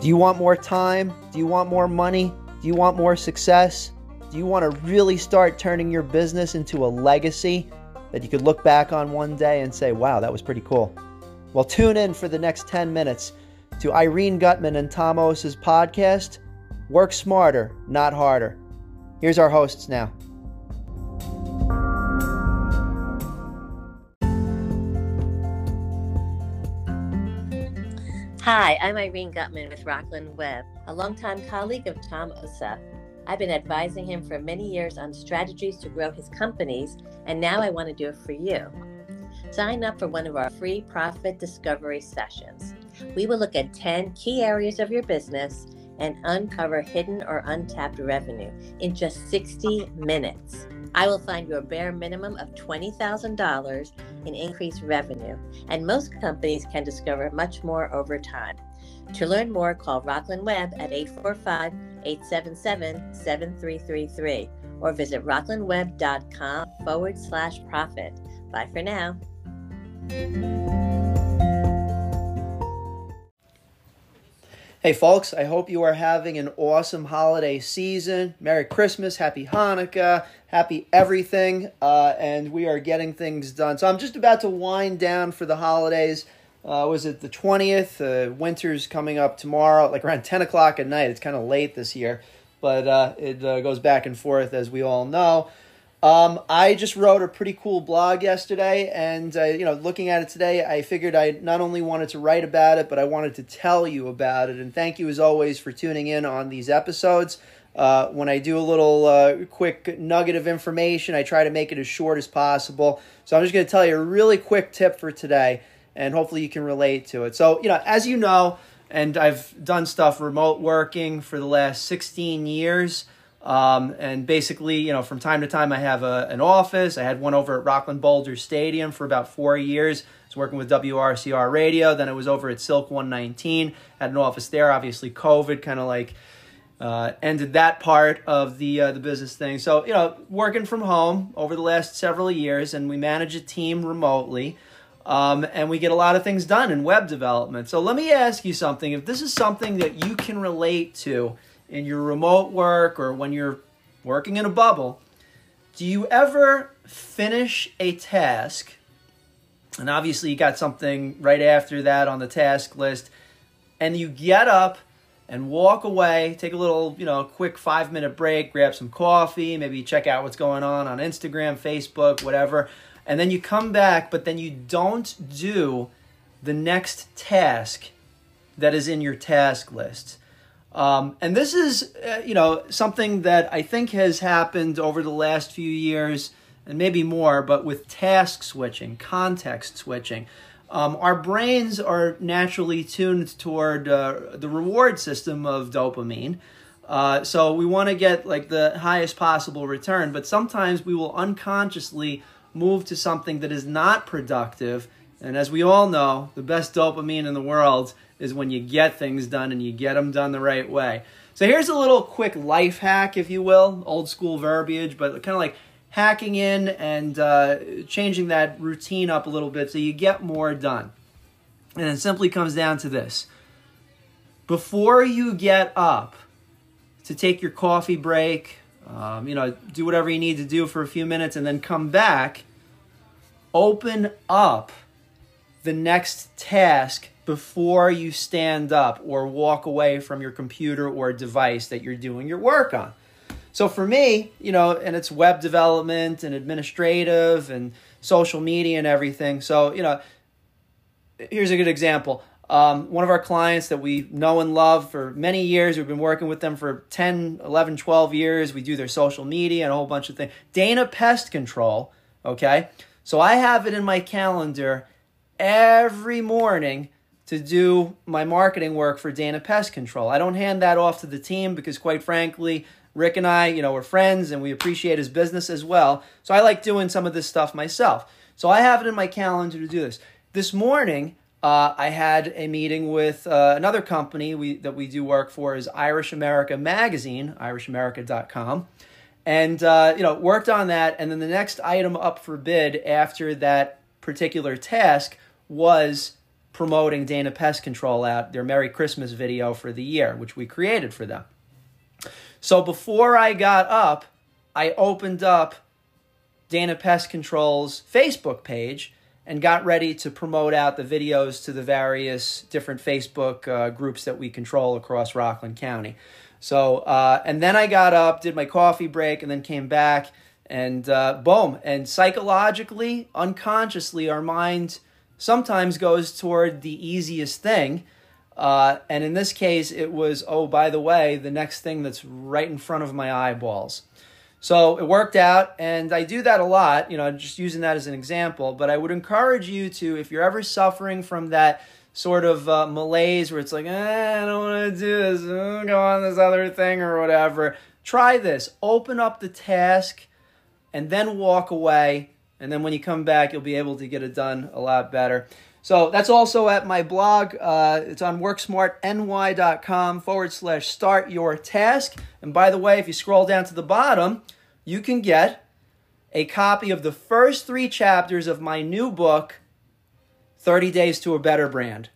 Do you want more time? Do you want more money? Do you want more success? Do you want to really start turning your business into a legacy that you could look back on one day and say, wow, that was pretty cool? Well, tune in for the next 10 minutes to Irene Gutman and Tom podcast, Work Smarter, Not Harder. Here's our hosts now. Hi, I'm Irene Gutman with Rockland Web, a longtime colleague of Tom Osa. I've been advising him for many years on strategies to grow his companies, and now I want to do it for you. Sign up for one of our free profit discovery sessions. We will look at 10 key areas of your business and uncover hidden or untapped revenue in just 60 minutes. I will find you a bare minimum of $20,000 in increased revenue, and most companies can discover much more over time. To learn more, call Rockland Web at 845 877 7333 or visit rocklandweb.com forward slash profit. Bye for now. Hey, folks, I hope you are having an awesome holiday season. Merry Christmas, Happy Hanukkah, Happy everything, uh, and we are getting things done. So I'm just about to wind down for the holidays. Uh, was it the 20th? Uh, winter's coming up tomorrow, like around 10 o'clock at night. It's kind of late this year, but uh, it uh, goes back and forth, as we all know. Um, I just wrote a pretty cool blog yesterday, and uh, you know, looking at it today, I figured I not only wanted to write about it, but I wanted to tell you about it. And thank you as always for tuning in on these episodes. Uh, when I do a little uh, quick nugget of information, I try to make it as short as possible. So I'm just going to tell you a really quick tip for today, and hopefully you can relate to it. So you know, as you know, and I've done stuff remote working for the last 16 years. Um, and basically, you know, from time to time, I have a, an office. I had one over at Rockland Boulder Stadium for about four years. I was working with WRCR Radio. Then I was over at Silk 119. Had an office there. Obviously, COVID kind of like uh, ended that part of the uh, the business thing. So you know, working from home over the last several years, and we manage a team remotely. Um, and we get a lot of things done in web development. So let me ask you something. If this is something that you can relate to, in your remote work or when you're working in a bubble, do you ever finish a task? And obviously, you got something right after that on the task list, and you get up and walk away, take a little, you know, quick five minute break, grab some coffee, maybe check out what's going on on Instagram, Facebook, whatever, and then you come back, but then you don't do the next task that is in your task list. Um, and this is, uh, you know, something that I think has happened over the last few years and maybe more, but with task switching, context switching. Um, our brains are naturally tuned toward uh, the reward system of dopamine. Uh, so we want to get like the highest possible return, but sometimes we will unconsciously move to something that is not productive. And as we all know, the best dopamine in the world is when you get things done and you get them done the right way. So here's a little quick life hack, if you will, old school verbiage, but kind of like hacking in and uh, changing that routine up a little bit so you get more done. And it simply comes down to this. Before you get up to take your coffee break, um, you know, do whatever you need to do for a few minutes and then come back, open up the next task before you stand up or walk away from your computer or device that you're doing your work on. So for me, you know, and it's web development and administrative and social media and everything. So, you know, here's a good example. Um, one of our clients that we know and love for many years, we've been working with them for 10, 11, 12 years. We do their social media and a whole bunch of things. Dana Pest Control, okay? So I have it in my calendar every morning to do my marketing work for Dana Pest Control. I don't hand that off to the team because, quite frankly, Rick and I, you know, we're friends and we appreciate his business as well. So I like doing some of this stuff myself. So I have it in my calendar to do this. This morning, uh, I had a meeting with uh, another company we, that we do work for is Irish America Magazine, irishamerica.com. And, uh, you know, worked on that. And then the next item up for bid after that particular task was promoting Dana Pest Control out, their Merry Christmas video for the year, which we created for them. So before I got up, I opened up Dana Pest Control's Facebook page and got ready to promote out the videos to the various different Facebook uh, groups that we control across Rockland County. So, uh, and then I got up, did my coffee break, and then came back, and uh, boom. And psychologically, unconsciously, our mind sometimes goes toward the easiest thing. Uh, and in this case, it was, oh, by the way, the next thing that's right in front of my eyeballs. So it worked out, and I do that a lot, you know, just using that as an example. But I would encourage you to, if you're ever suffering from that sort of uh, malaise where it's like, eh, I don't want to do this, go on this other thing or whatever, try this. Open up the task and then walk away. And then when you come back, you'll be able to get it done a lot better. So that's also at my blog. Uh, it's on worksmartny.com forward slash start your task. And by the way, if you scroll down to the bottom, you can get a copy of the first three chapters of my new book, 30 Days to a Better Brand.